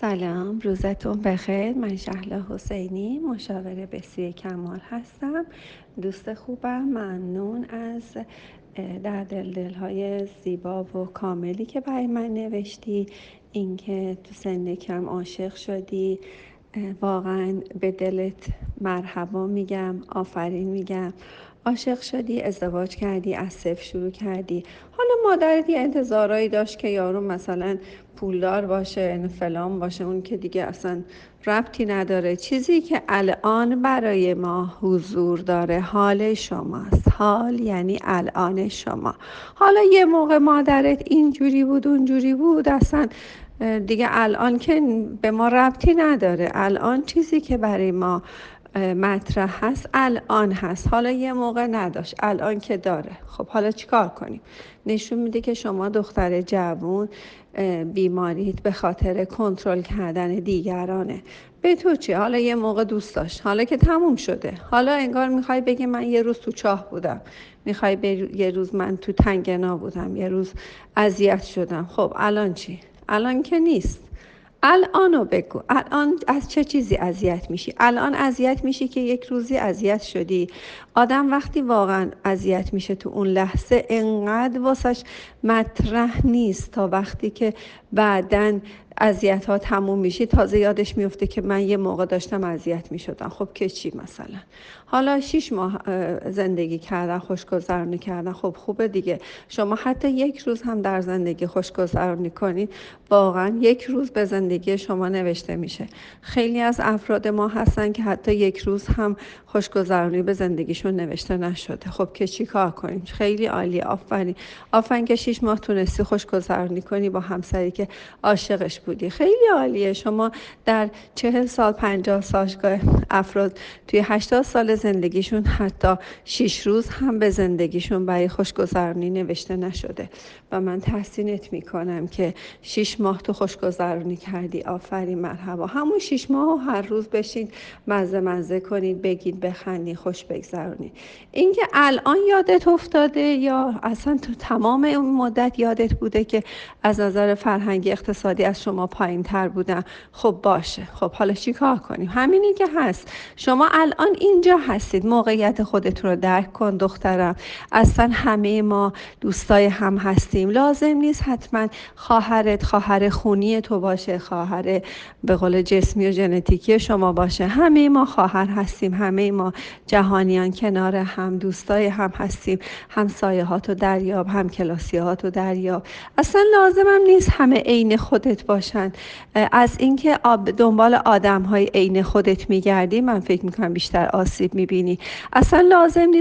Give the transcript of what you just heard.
سلام روزتون بخیر. من شهلا حسینی مشاور بسیار کمال هستم. دوست خوبم ممنون از در دل های زیبا و کاملی که برای من نوشتی. اینکه تو سن کم عاشق شدی. واقعا به دلت مرحبا میگم آفرین میگم. عاشق شدی ازدواج کردی از صفر شروع کردی. حالا مادرت یه انتظارایی داشت که یارو مثلا پولدار باشه فلان باشه اون که دیگه اصلا ربطی نداره. چیزی که الان برای ما حضور داره حال شماست. حال یعنی الان شما. حالا یه موقع مادرت اینجوری بود اونجوری بود اصلا دیگه الان که به ما ربطی نداره. الان چیزی که برای ما مطرح هست. الان هست. حالا یه موقع نداشت. الان که داره. خب حالا چیکار کنیم؟ نشون میده که شما دختر جوون بیماریت به خاطر کنترل کردن دیگرانه. به تو چی؟ حالا یه موقع دوست داشت. حالا که تموم شده. حالا انگار می‌خوای بگی من یه روز تو چاه بودم. می‌خوای یه روز من تو تنگنا بودم. یه روز اذیت شدم. خب الان چی؟ الان که نیست. الانو بگو. الان از چه چیزی اذیت میشی؟ الان اذیت میشی که یک روزی اذیت شدی. آدم وقتی واقعا اذیت میشه تو اون لحظه انقدر واسش مطرح نیست تا وقتی که بعدا اذیت ها تموم میشه تازه یادش میفته که من یه موقع داشتم اذیت می‌شدم. خب که چی مثلا؟ حالا شیش ماه زندگی کردن خوشگذرانی کردن خب خوبه دیگه. شما حتی یک روز هم در زندگی خوشگذرانی کنید واقعا یک روز به شما نوشته میشه. خیلی از افراد ما هستن که حتی یک روز هم خوشگذرانی به زندگیشون نوشته نشده. خب که چی کار کنیم؟ خیلی عالی آفرین. آفرین که شیش ماه تونستی خوشگذرانی کنی با همسری که عاشقش بودی. خیلی عالیه. شما در چهل سال پنجاه سالگاه افراد توی هشتاد سال زندگیشون حتی شیش روز هم به زندگیشون برای خوشگذرانی نوشته نشده. و من تحسینت می‌کنم که شیش ماه تو خوشگذرانی کردی. آفرین مرحبا. همون شیش ماه هر روز بشین مزه مزه کنید بگید بخندی خوش بگذرونید اینکه الان یادت افتاده یا اصلا تو تمام اون مدت یادت بوده که از نظر فرهنگی اقتصادی از شما پایین تر بودن؟ خب باشه. خب حالا چی کار کنیم؟ همینی که هست. شما الان اینجا هستید. موقعیت خودت رو درک کن دخترم. اصلا همه ما دوستای هم هستیم. لازم نیست حتما خواهرت خواهر خونی تو باشه خواهر به قول جسمی و ژنتیکی شما باشه. همه ما خواهر هستیم. همه ما جهانیان کنار هم دوستای هم هستیم. همسایه ها تو دریاب هم کلاسی ها تو دریاب. اصلا لازمم نیست همه عین خودت باشن. از اینکه دنبال آدم های عین خودت میگردی من فکر می‌کنم بیشتر آسیب می‌بینی. اصلا لازم نیست